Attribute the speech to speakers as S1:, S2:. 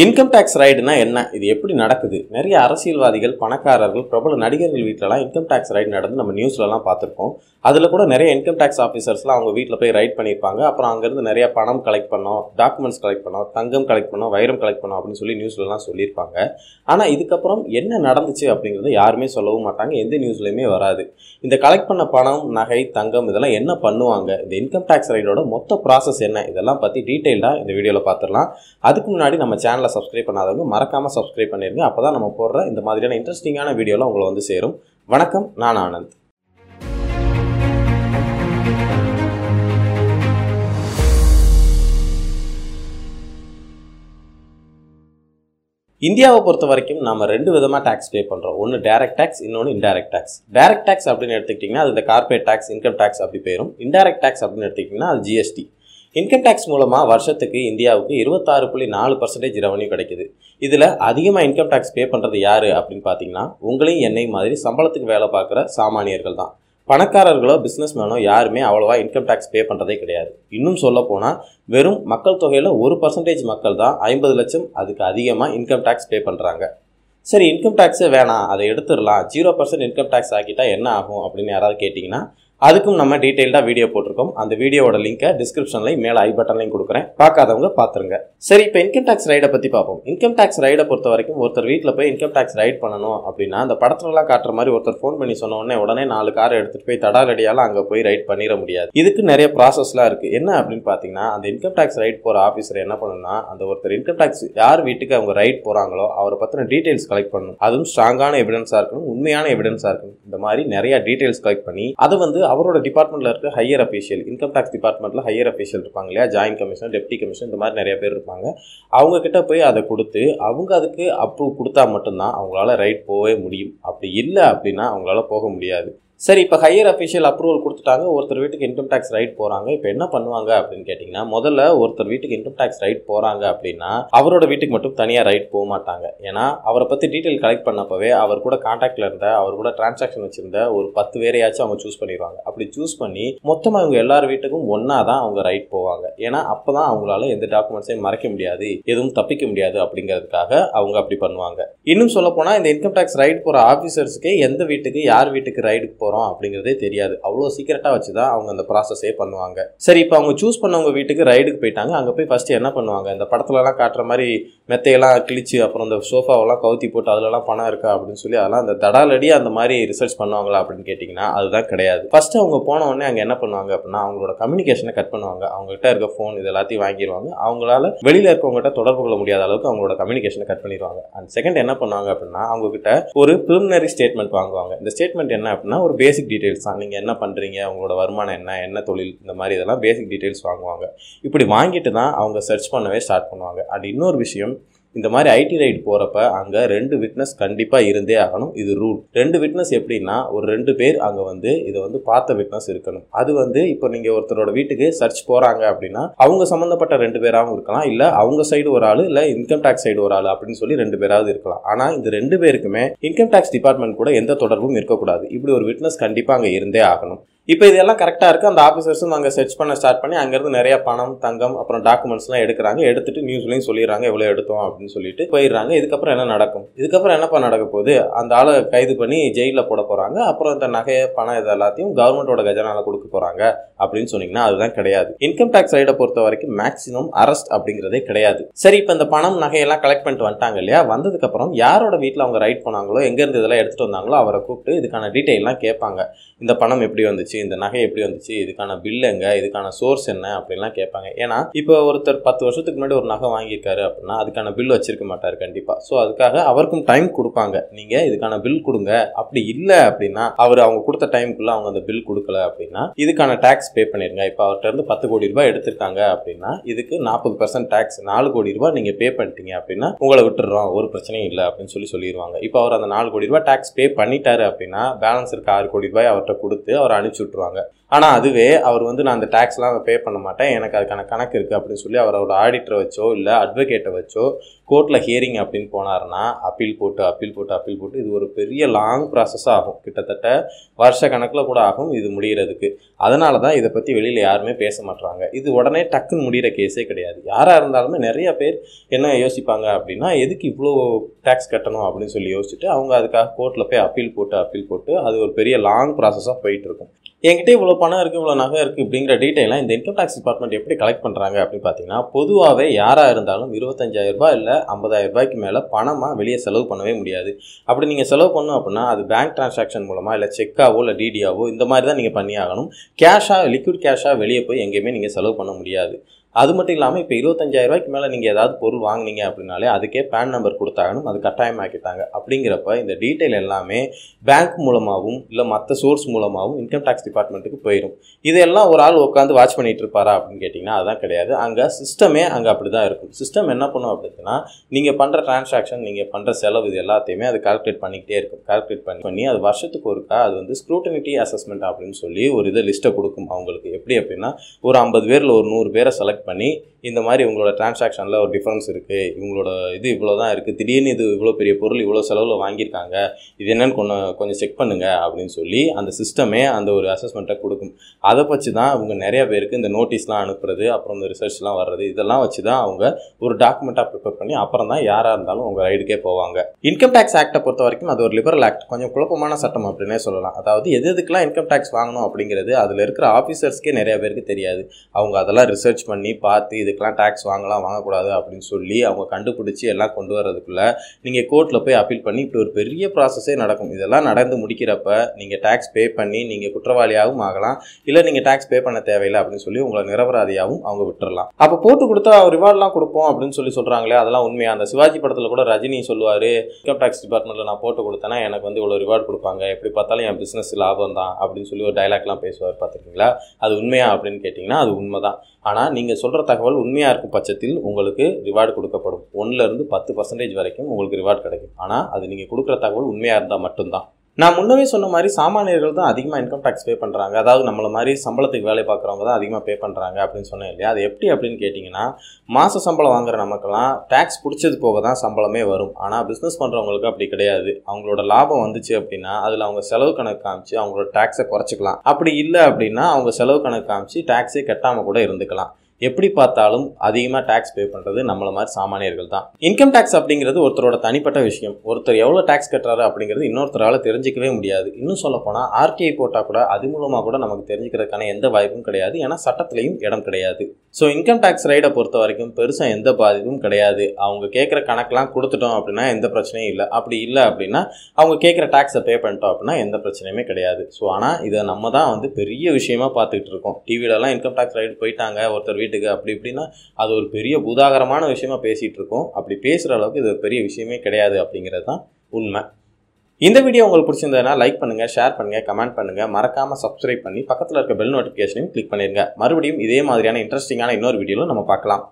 S1: Income tax ரைடுனா என்ன இது எப்படி நடக்குது? நிறைய அரசியல்வாதிகள் பணக்காரர்கள் பிரபல நடிகர்கள் வீட்டிலலாம் இன்கம் டேக்ஸ் ரைடு நடந்து நம்ம நியூஸ்லலாம் பார்த்துருக்கோம். அதில் கூட நிறைய இன்கம் டேக்ஸ் ஆஃபீஸர்ஸ்லாம் அவங்க வீட்டில் போய் ரைட் பண்ணியிருப்பாங்க அப்புறம் அங்கேருந்து நிறைய பணம் கலெக்ட் பண்ணோம் டாக்குமெண்ட்ஸ் கலெக்ட் பண்ணோம் தங்கம் கலெக்ட் பண்ணோம் வைரம் கலெக்ட் பண்ணோம் அப்படின்னு சொல்லி நியூஸ்லலாம் சொல்லியிருப்பாங்க. ஆனால் இதுக்கப்புறம் என்ன நடந்துச்சு அப்படிங்கிறத யாருமே சொல்லவும் மாட்டாங்க. எந்த நியூஸ்லையுமே வராது. இந்த கலெக்ட் பண்ண பணம் நகை தங்கம் இதெல்லாம் என்ன பண்ணுவாங்க? இந்த இன்கம் டேக்ஸ் ரைடோட மொத்த ப்ராசஸ் என்ன? இதெல்லாம் பற்றி டீட்டெயிலாக இந்த வீடியோவில் பார்த்துடலாம். அதுக்கு முன்னாடி நம்ம சேனல் சப்ஸ்கிரைப் பண்ணாதவங்க மறக்காமல் சப்ஸ்கிரைப் பண்ணிருங்க. அப்போ தான் நம்ம போடுற இந்த மாதிரியான இன்ட்ரெஸ்டிங்கான வீடியோலாம் உங்களை வந்து சேரும். வணக்கம் நான் ஆனந்த். இந்தியாவை பொறுத்த வரைக்கும் நம்ம ரெண்டு விதமாக டேக்ஸ் பே பண்ணுறோம் ஒன்று டேரக்ட் டேக்ஸ் இன்னொன்று இன்டைரக்ட் டேக்ஸ் டேரக்ட் டேக்ஸ் அப்படின்னு எடுத்துக்கிட்டிங்கன்னா அது இந்த கார்பரேட் டேக்ஸ் இன்கம் டேக்ஸ் அப்படி போயிடும் இன்டைரக்ட் டேக்ஸ் அப்படின்னு எடுத்துக்கிட்டிங்கன்னா அது ஜிஎஸ்டி இன்கம் டேக்ஸ் மூலமாக வருஷத்துக்கு இந்தியாவுக்கு இருபத்தாறு புள்ளி நாலு பர்சன்டேஜ் ரெவன்யூ கிடைக்குது. இதில் அதிகமாக இன்கம் டேக்ஸ் பே பண்ணுறது யார் அப்படின்னு பார்த்தீங்கன்னா உங்களையும் என்னை மாதிரி சம்பளத்துக்கு வேலை பார்க்குற சாமானியர்கள் தான். பணக்காரர்களோ பிஸ்னஸ் மேனோ யாருமே அவ்வளோவா இன்கம் டேக்ஸ் பே பண்ணுறதே கிடையாது. இன்னும் சொல்ல போனால் வெறும் மக்கள் தொகையில் ஒரு பர்சன்டேஜ் மக்கள் தான் ஐம்பது லட்சம் அதுக்கு அதிகமாக இன்கம் டேக்ஸ் பே பண்ணுறாங்க சரி இன்கம் டேக்ஸே வேணாம் அதை எடுத்துடலாம். ஜீரோ பர்சன்ட் இன்கம் டேக்ஸ் ஆக்கிட்டால் என்ன ஆகும் அப்படின்னு யாராவது கேட்டிங்கன்னா அதுக்கும் நம்ம டீட்டெயில்டாக வீடியோ போட்டிருக்கோம். அந்த வீடியோவோட லிங்கை டிஸ்கிரிப்ஷன்லையும் மேலே ஐ பட்டன்லையும் கொடுக்குறேன். பார்க்காதவங்க பார்த்துருங்க. சரி இப்போ இன்கம் டேக்ஸ் ரைடை பற்றி பார்ப்போம். இன்கம் டேக்ஸ் ரைடை பொறுத்த வரைக்கும் ஒருத்தர் வீட்டில் போய் இன்கம் டேக்ஸ் ரைட் பண்ணணும் அப்படின்னா அந்த படத்துலலாம் காட்டுற மாதிரி ஒருத்தர் ஃபோன் பண்ணி சொன்ன உடனே உடனே நாலு காரை எடுத்துகிட்டு போய் தடாலடியால் அங்கே போய் ரைட் பண்ணிட முடியாது. இதுக்கு நிறைய ப்ராசஸ்லாம் இருக்குது என்ன அப்படின்னு பார்த்தீங்கன்னா அந்த இன்கம் டேக்ஸ் ரைட் போகிற ஆஃபீஸர் என்ன பண்ணணும்னா அந்த ஒருத்தர் இன்கம் டேக்ஸ் யார் வீட்டுக்கு அவங்க ரைட் போகிறாங்களோ அவரை பற்றின டீட்டெயில்ஸ் கலெக்ட் பண்ணணும். அதுவும் ஸ்ட்ராங்கான எவிடன்ஸாக இருக்கணும் உண்மையான எவிடன்ஸாக இருக்கணும். இந்த மாதிரி நிறைய டீட்டெயில்ஸ் கலெக்ட் பண்ணி அதை வந்து அவரோட டிபார்ட்மெண்ட்டில் இருக்க ஹையர் அஃபீஷியல் இன்கம் டேக்ஸ் டிபார்ட்மெண்ட்டில் ஹையர் அஃபீஷியல் இருப்பாங்க இல்லையா? ஜாயின்ட் கமிஷன் டெப்டி கமிஷன் இந்த மாதிரி நிறைய பேர் இருப்பாங்க. அவங்கக்கிட்ட போய் அதை கொடுத்து அவங்க அதுக்கு அப்ரூவ் கொடுத்தா மட்டும்தான் அவங்களால ரைட் போகவே முடியும். அப்படி இல்லை அப்படின்னா அவங்களால போக முடியாது. சரி இப்போ ஹையர் அஃபிஷியல் அப்ரூவல் கொடுத்துட்டாங்க. ஒருத்தர் வீட்டுக்கு இன்கம் டேக்ஸ் ரைட் போகிறாங்க இப்போ என்ன பண்ணுவாங்க அப்படின்னு கேட்டிங்கன்னா முதல்ல ஒருத்தர் வீட்டுக்கு இன்கம் டேக்ஸ் ரைட் போகிறாங்க அப்படின்னா அவரோட வீட்டுக்கு மட்டும் தனியாக ரைட் போக மாட்டாங்க. ஏன்னா அவரை பற்றி டீட்டெயில் கலெக்ட் பண்ணப்பவே அவர் கூட காண்டாக்டில் இருந்த அவர் கூட டிரான்சாக்ஷன் வச்சுருந்த ஒரு பத்து பேரையாச்சும் அவங்க சூஸ் பண்ணிடுவாங்க. அப்படி சூஸ் பண்ணி மொத்தமாக அவங்க எல்லார் வீட்டுக்கும் ஒன்றா தான் அவங்க ரைட் போவாங்க. ஏன்னா அப்போ தான் அவங்களால எந்த டாக்குமெண்ட்ஸையும் மறைக்க முடியாது எதுவும் தப்பிக்க முடியாது அப்படிங்கிறதுக்காக அவங்க அப்படி பண்ணுவாங்க. இன்னும் சொல்ல போனால் இந்த இன்கம் டேக்ஸ் ரைட் போகிற ஆஃபீஸர்ஸுக்கே எந்த வீட்டுக்கு யார் வீட்டுக்கு ரைடுக்கு போகிறோம் அப்படிங்கிறதே தெரியாது. அவ்வளோ சீக்கிரட்டாக வச்சு தான் அவங்க அந்த ப்ராசஸே பண்ணுவாங்க. சரி இப்போ அவங்க சூஸ் பண்ணவங்க வீட்டுக்கு ரைடுக்கு போயிட்டாங்க. அங்கே போய் ஃபஸ்ட்டு என்ன பண்ணுவாங்க? இந்த படத்துலலாம் காட்டுற மாதிரி மெத்தையெல்லாம் கிழிச்சு அப்புறம் இந்த சோஃபாவெல்லாம் கவுத்தி போட்டு அதுலலாம் பணம் இருக்கா அப்படின்னு சொல்லி அதெல்லாம் அந்த தடாலடி அந்த மாதிரி ரிசர்ச் பண்ணுவாங்களா அப்படின்னு கேட்டிங்கன்னா அதுதான் கிடையாது. ஃபஸ்ட்டு அவங்க போன உடனே அங்கே என்ன பண்ணுவாங்க அப்படின்னா அவங்களோட கம்யூனிகேஷனை கட் பண்ணுவாங்க. அவங்ககிட்ட இருக்க ஃபோன் இது எல்லாத்தையும் வாங்கிடுவாங்க அவங்களால வெளியில் இருக்கவங்ககிட்ட தொடர்பு கொள்ள முடியாத அளவுக்கு அவங்களோட கம்யூனிகேஷனை கட் பண்ணிடுவாங்க அண்ட் செகண்ட் என்ன பண்ணுவாங்க அப்படின்னா அவங்ககிட்ட ஒரு ப்ரிலிமினரி ஸ்டேட்மெண்ட் வாங்குவாங்க. இந்த ஸ்டேட்மெண்ட் என்ன அப்படின்னா ஒரு பேசிக் டீட்டெயில்ஸ் தான் நீங்கள் என்ன பண்ணுறீங்க உங்களோட வருமானம் என்ன? என்ன தொழில்? இந்த மாதிரி இதெல்லாம் பேசிக் டீட்டெயில்ஸ் வாங்குவாங்க. இப்படி வாங்கிட்டு தான் அவங்க சர்ச் பண்ணவே ஸ்டார்ட் பண்ணுவாங்க. அண்ட் இன்னொரு விஷயம் இந்த மாதிரி ஐடி ரைட் போகிறப்ப அங்கே ரெண்டு விட்னஸ் கண்டிப்பாக இருந்தே ஆகணும். இது ரூல் ரெண்டு விட்னஸ் எப்படின்னா ஒரு ரெண்டு பேர் அங்கே வந்து இதை வந்து பார்த்த விட்னஸ் இருக்கணும். அது வந்து இப்போ நீங்கள் ஒருத்தரோட வீட்டுக்கு சர்ச் போகிறாங்க அப்படின்னா அவங்க சம்மந்தப்பட்ட ரெண்டு பேராகவும் இருக்கலாம். இல்லை அவங்க சைடு ஒரு ஆள் இல்லை இன்கம் டேக்ஸ் சைடு ஒரு ஆள் அப்படின்னு சொல்லி ரெண்டு பேராவது இருக்கலாம். ஆனால் இந்த ரெண்டு பேருக்குமே இன்கம் டேக்ஸ் டிபார்ட்மெண்ட் கூட எந்த தொடர்பும் இருக்கக்கூடாது. இப்படி ஒரு விட்னஸ் கண்டிப்பாக அங்கே இருந்தே ஆகணும். இப்போ இதெல்லாம் கரெக்டாக இருக்குது அந்த ஆஃபீஸர்ஸும் அங்கே சர்ச் பண்ண ஸ்டார்ட் பண்ணி அங்கேருந்து நிறைய பணம் தங்கம் அப்புறம் டாக்குமெண்ட்ஸ்லாம் எடுக்கிறாங்க. எடுத்துட்டு நியூஸ்லையும் சொல்லிடுறாங்க. எவ்வளோ எடுத்தோம் அப்படின்னு சொல்லிட்டு போயிடுறாங்க. இதுக்கப்புறம் என்ன நடக்கும்? இதுக்கப்புறம் என்னப்பா நடக்க போகுது? அந்த ஆளை கைது பண்ணி ஜெயிலில் போட போகிறாங்க அப்புறம் இந்த நகையை பணம் இது எல்லாத்தையும் கவர்மெண்ட்டோட கஜனால கொடுக்க போகிறாங்க அப்படின்னு சொன்னீங்கன்னா அதுதான் கிடையாது. இன்கம் டேக்ஸ் சைடை பொறுத்த வரைக்கும் மேக்ஸிமம் அரெஸ்ட் அப்படிங்கிறதே கிடையாது. சரி இப்போ இந்த பணம் நகையெல்லாம் கலெக்ட் பண்ணிட்டு வந்துட்டாங்க இல்லையா? வந்ததுக்கப்புறம் யாரோட வீட்டில் அவங்க ரைட் பண்ணாங்களோ எங்கேருந்து இதெல்லாம் எடுத்துகிட்டு வந்தாங்களோ அவரை கூப்பிட்டு இதுக்கான டீட்டெயிலாம் கேட்பாங்க. இந்த பணம் எப்படி வந்துச்சு? இந்த நகை எப்படி வந்துச்சு இதுக்கான பில் எங்க இதுக்கான சோர்ஸ் என்ன அப்படின்லாம் கேட்பாங்க. ஏன்னா இப்போ ஒருத்தர் பத்து வருஷத்துக்கு முன்னாடி ஒரு நகை வாங்கியிருக்காரு அப்படின்னா அதுக்கான பில் வச்சிருக்க மாட்டார் கண்டிப்பாக ஸோ அதுக்காக அவருக்கும் டைம் கொடுப்பாங்க. நீங்கள் இதுக்கான பில் கொடுங்க. அப்படி இல்லை அப்படின்னா அவர் அவங்க கொடுத்த டைமுக்குள்ள அவங்க அந்த பில் கொடுக்கல அப்படின்னா இதுக்கான டேக்ஸ் பே பண்ணிருங்க இப்போ அவர்கிட்ட இருந்து பத்து கோடி ரூபாய் எடுத்திருக்காங்க அப்படின்னா இதுக்கு நாற்பது பர்சன்ட் டேக்ஸ் நாலு கோடி ரூபாய் நீங்கள் பே பண்ணிட்டீங்க அப்படின்னா உங்களை விட்டுறோம் ஒரு பிரச்சனையும் இல்லை அப்படின்னு சொல்லி சொல்லிடுவாங்க. இப்போ அவர் அந்த நாலு கோடி ரூபாய் டேக்ஸ் பே பண்ணிட்டாரு அப்படின்னா பேலன்ஸ் இருக்க ஆறு கோடி ரூபாய் அவர்கிட்ட கொடுத்து அவர் அனுப்பிச்சு விட்டுருவாங்க ஆனால் அதுவே அவர் வந்து நான் அந்த டேக்ஸ்லாம் பே பண்ண மாட்டேன். எனக்கு அதுக்கான கணக்கு இருக்குது அப்படின்னு சொல்லி அவரோட ஆடிட்டரை வச்சோ இல்லை அட்வொகேட்டை வச்சோ கோர்ட்டில் ஹியரிங் அப்படின்னு போனாருன்னா அப்பீல் போட்டு அப்பீல் போட்டு அப்பீல் போட்டு இது ஒரு பெரிய லாங் ப்ராசஸாக ஆகும். கிட்டத்தட்ட வருஷ கணக்கில் கூட ஆகும் இது முடிகிறதுக்கு அதனால தான் இதை பற்றி வெளியில் யாருமே பேச மாட்றாங்க. இது உடனே டக்குன்னு முடிகிற கேஸே கிடையாது. யாராக இருந்தாலுமே நிறைய பேர் என்ன யோசிப்பாங்க அப்படின்னா எதுக்கு இவ்வளோ டேக்ஸ் கட்டணும்? அப்படின்னு சொல்லி யோசிச்சுட்டு அவங்க அதுக்காக கோர்ட்டில் போய் அப்பீல் போட்டு அப்பீல் போட்டு அது ஒரு பெரிய லாங் ப்ராசஸாக போயிட்டு இருக்கும். என்கிட்ட இவ்வளோ பணம் இருக்குது இவ்வளோ நகை இருக்குது அப்படிங்கிற டீட்டெயிலாம் இந்த இன்கம் டேக்ஸ் டிபார்ட்மெண்ட் எப்படி கலெக்ட் பண்ணுறாங்க அப்படின்னு பார்த்தீங்கன்னா பொதுவாகவே யாராக இருந்தாலும் இருபத்தஞ்சாயிரம் ரூபாய் இல்லை ஐம்பதாயிரம் ரூபாய்க்கு மேலே பணமாக வெளியே செலவு பண்ணவே முடியாது. அப்படி நீங்கள் செலவு பண்ணணும் அப்படின்னா அது பேங்க் டிரான்சாக்ஷன் மூலமாக இல்லை செக்காவோ இல்லை டிடியாவோ இந்த மாதிரி தான் நீங்கள் பண்ணி ஆகணும் கேஷாக லிக்விட் கேஷாக வெளியே போய் எங்கேயுமே நீங்கள் செலவு பண்ண முடியாது. அது மட்டும் இல்லாமல் இப்போ இருபத்தஞ்சாயிரம் ரூபாய்க்கு மேலே நீங்கள் ஏதாவது பொருள் வாங்குனீங்க அப்படின்னாலே அதுக்கே பேன் நம்பர் கொடுத்தாகணும் அது கட்டாயமாக்கிட்டாங்க. அப்படிங்கிறப்ப இந்த டீட்டெயில் எல்லாமே பேங்க் மூலமாகவும் இல்லை மற்ற சோர்ஸ் மூலமாகவும் இன்கம் டேக்ஸ் டிபார்ட்மெண்ட்டுக்கு போயிடும் இதெல்லாம் ஒரு ஆள் உட்காந்து வாட்ச் பண்ணிட்டு இருப்பாரா அப்படின்னு கேட்டிங்கன்னா அதுதான் கிடையாது. அங்கே சிஸ்டமே அங்கே அப்படி தான் இருக்கும். சிஸ்டம் என்ன பண்ணும் அப்படின்னா நீங்கள் பண்ணுற டிரான்சாக்ஷன் நீங்கள் பண்ணுற செலவு இது எல்லாத்தையுமே அது கால்குலேட் பண்ணிக்கிட்டே இருக்கும். கால்குலேட் பண்ணி பண்ணி அது வருஷத்துக்கு ஒருக்கா அது வந்து ஸ்க்ரூட்டனிட்டி அசஸ்மெண்ட் அப்படின்னு சொல்லி ஒரு இதை லிஸ்ட்டை கொடுக்கும். அவங்களுக்கு எப்படி அப்படின்னா ஒரு ஐம்பது பேரில் ஒரு நூறு பேரை செலக்ட் பண்ணி இந்த மாதிரி உங்களோட டிரான்சாக்ஷனில் ஒரு டிஃப்ரென்ஸ் இருக்குது இவங்களோட இது இவ்வளோ தான் இருக்குது திடீர்னு இது இவ்வளோ பெரிய பொருள் இவ்வளோ செலவில் வாங்கியிருக்காங்க. இது என்னென்னு கொஞ்சம் கொஞ்சம் செக் பண்ணுங்கள் அப்படின்னு சொல்லி அந்த சிஸ்டமே அந்த ஒரு அசஸ்மெண்ட்டை கொடுக்கும். அதை வச்சு தான் அவங்க நிறையா பேருக்கு இந்த நோட்டீஸ்லாம் அனுப்புறது அப்புறம் இந்த ரிசர்ச்லாம் வர்றது இதெல்லாம் வச்சு தான் அவங்க ஒரு டாக்குமெண்ட்டாக ப்ரிப்பேர் பண்ணி அப்புறம் தான் யாராக இருந்தாலும் உங்கள் ரைடுக்கே போவாங்க. இன்கம் டேக்ஸ் ஆக்டை பொறுத்த வரைக்கும் அது ஒரு லிபரல் ஆக்ட் கொஞ்சம் குழப்பமான சட்டம் அப்படின்னே சொல்லலாம். அதாவது எது எதுக்கெல்லாம் இன்கம் டேக்ஸ் வாங்கணும் அப்படிங்கிறது அதில் இருக்கிற ஆஃபீஸர்ஸ்க்கே நிறைய பேருக்கு தெரியாது. அவங்க அதெல்லாம் ரிசர்ச் பண்ணி பார்த்து இது இதுக்கெலாம் டேக்ஸ் வாங்கலாம் வாங்கக்கூடாது அப்படின்னு சொல்லி அவங்க கண்டுபிடிச்சி எல்லாம் கொண்டு வர்றதுக்குள்ள நீங்கள் கோர்ட்டில் போய் அப்பீல் பண்ணி இப்படி ஒரு பெரிய ப்ராசஸே நடக்கும். இதெல்லாம் நடந்து முடிக்கிறப்ப நீங்கள் டேக்ஸ் பே பண்ணி நீங்கள் குற்றவாளியாகவும் ஆகலாம். இல்லை நீங்கள் டேக்ஸ் பே பண்ண தேவையில்லை அப்படின்னு சொல்லி உங்களை நிரபராதியாகவும் அவங்க விட்டுறலாம். அப்போ போட்டு கொடுத்தா ரிவார்ட்லாம் கொடுப்போம் அப்படின்னு சொல்லி சொல்கிறாங்களே அதெல்லாம் உண்மையாக அந்த சிவாஜி படத்தில் கூட ரஜினி சொல்லுவார் இன்கம் டேக்ஸ் டிபார்ட்மெண்ட்டில் நான் போட்டு கொடுத்தேன்னா எனக்கு வந்து இவ்வளோ ரிவார்ட் கொடுப்பாங்க. எப்படி பார்த்தாலும் என் பிஸ்னஸ் லாபம் தான். அப்படின்னு சொல்லி ஒரு டைலாக்லாம் பேசுவார் பார்த்துருக்கீங்களா? அது உண்மையா அப்படின்னு கேட்டிங்கன்னா அது உண்மை தான் ஆனால் நீங்கள் சொல்கிற தகவல் உண்மையாக இருக்கும் பட்சத்தில் உங்களுக்கு ரிவார்டு கொடுக்கப்படும். ஒன்றுலேருந்து பத்து பர்சன்டேஜ் வரைக்கும் உங்களுக்கு ரிவார்டு கிடைக்கும். ஆனால் அது நீங்கள் கொடுக்குற தகவல் உண்மையாக இருந்தால் மட்டும்தான். நான் முன்னவே சொன்ன மாதிரி சாமானியர்கள் தான் அதிகமாக இன்கம் டேக்ஸ் பே பண்ணுறாங்க அதாவது நம்மள மாதிரி சம்பளத்துக்கு வேலை பார்க்குறவங்க தான் அதிகமாக பே பண்ணுறாங்க அப்படின்னு சொன்னேன் இல்லையா? அது எப்படி அப்படின்னு கேட்டிங்கன்னா மாத சம்பளம் வாங்குற நமக்கெல்லாம் டேக்ஸ் பிடிச்சது போக தான் சம்பளமே வரும். ஆனால் பிஸ்னஸ் பண்ணுறவங்களுக்கு அப்படி கிடையாது. அவங்களோட லாபம் வந்துச்சு அப்படின்னா அதில் அவங்க செலவு கணக்கு காமிச்சு அவங்களோட டேக்ஸை குறைச்சிக்கலாம். அப்படி இல்லை அப்படின்னா அவங்க செலவு கணக்கு காமிச்சு டேக்ஸே கட்டாமல் கூட இருந்துக்கலாம். எப்படி பார்த்தாலும் அதிகமாக டேக்ஸ் பே பண்ணுறது நம்மள மாதிரி சாமானியர்கள் தான். இன்கம் டேக்ஸ் அப்படிங்கிறது ஒருத்தரோட தனிப்பட்ட விஷயம். ஒருத்தர் எவ்வளோ டேக்ஸ் கட்டுறாரு அப்படிங்கிறது இன்னொருத்தரால் தெரிஞ்சிக்கவே முடியாது. இன்னும் சொல்லப்போனால் ஆர்டிஐ போட்டால் கூட அது மூலமாக கூட நமக்கு தெரிஞ்சுக்கிறதுக்கான எந்த வாய்ப்பும் கிடையாது. ஏன்னா சட்டத்திலையும் இடம் கிடையாது. ஸோ இன்கம் டேக்ஸ் ரைடை பொறுத்த வரைக்கும் பெருசாக எந்த பாதிப்பும் கிடையாது. அவங்க கேட்குற கணக்கெலாம் கொடுத்துட்டோம் அப்படின்னா எந்த பிரச்சனையும் இல்லை. அப்படி இல்லை அப்படின்னா அவங்க கேட்குற டேக்ஸை பே பண்ணிட்டோம் அப்படின்னா எந்த பிரச்சனையுமே கிடையாது. ஸோ ஆனால் இதை நம்ம தான் வந்து பெரிய விஷயமா பார்த்துக்கிட்டு இருக்கோம். டிவிலலாம் இன்கம் டேக்ஸ் ரைடு போயிட்டாங்க. ஒருத்தர் வீட்டுக்கு அப்படி இப்படின்னா அது ஒரு பெரிய பூதாகரமான விஷயமா பேசிகிட்டு இருக்கோம். அப்படி பேசுகிற அளவுக்கு இது ஒரு பெரிய விஷயமே கிடையாது அப்படிங்கிறது தான் உண்மை. இந்த வீடியோ உங்களுக்கு பிடிச்சிருந்ததுன்னா லைக் பண்ணுங்கள் ஷேர் பண்ணுங்கள் கமெண்ட் பண்ணுங்கள் மறக்காமல் சப்ஸ்கிரைப் பண்ணி பக்கத்தில் இருக்க பெல் நோட்டிஃபிகேஷனையும் கிளிக் பண்ணிடுங்க மறுபடியும் இதே மாதிரியான இன்ட்ரெஸ்டிங்கான இன்னொரு வீடியோவில் நம்ம பார்க்கலாம்.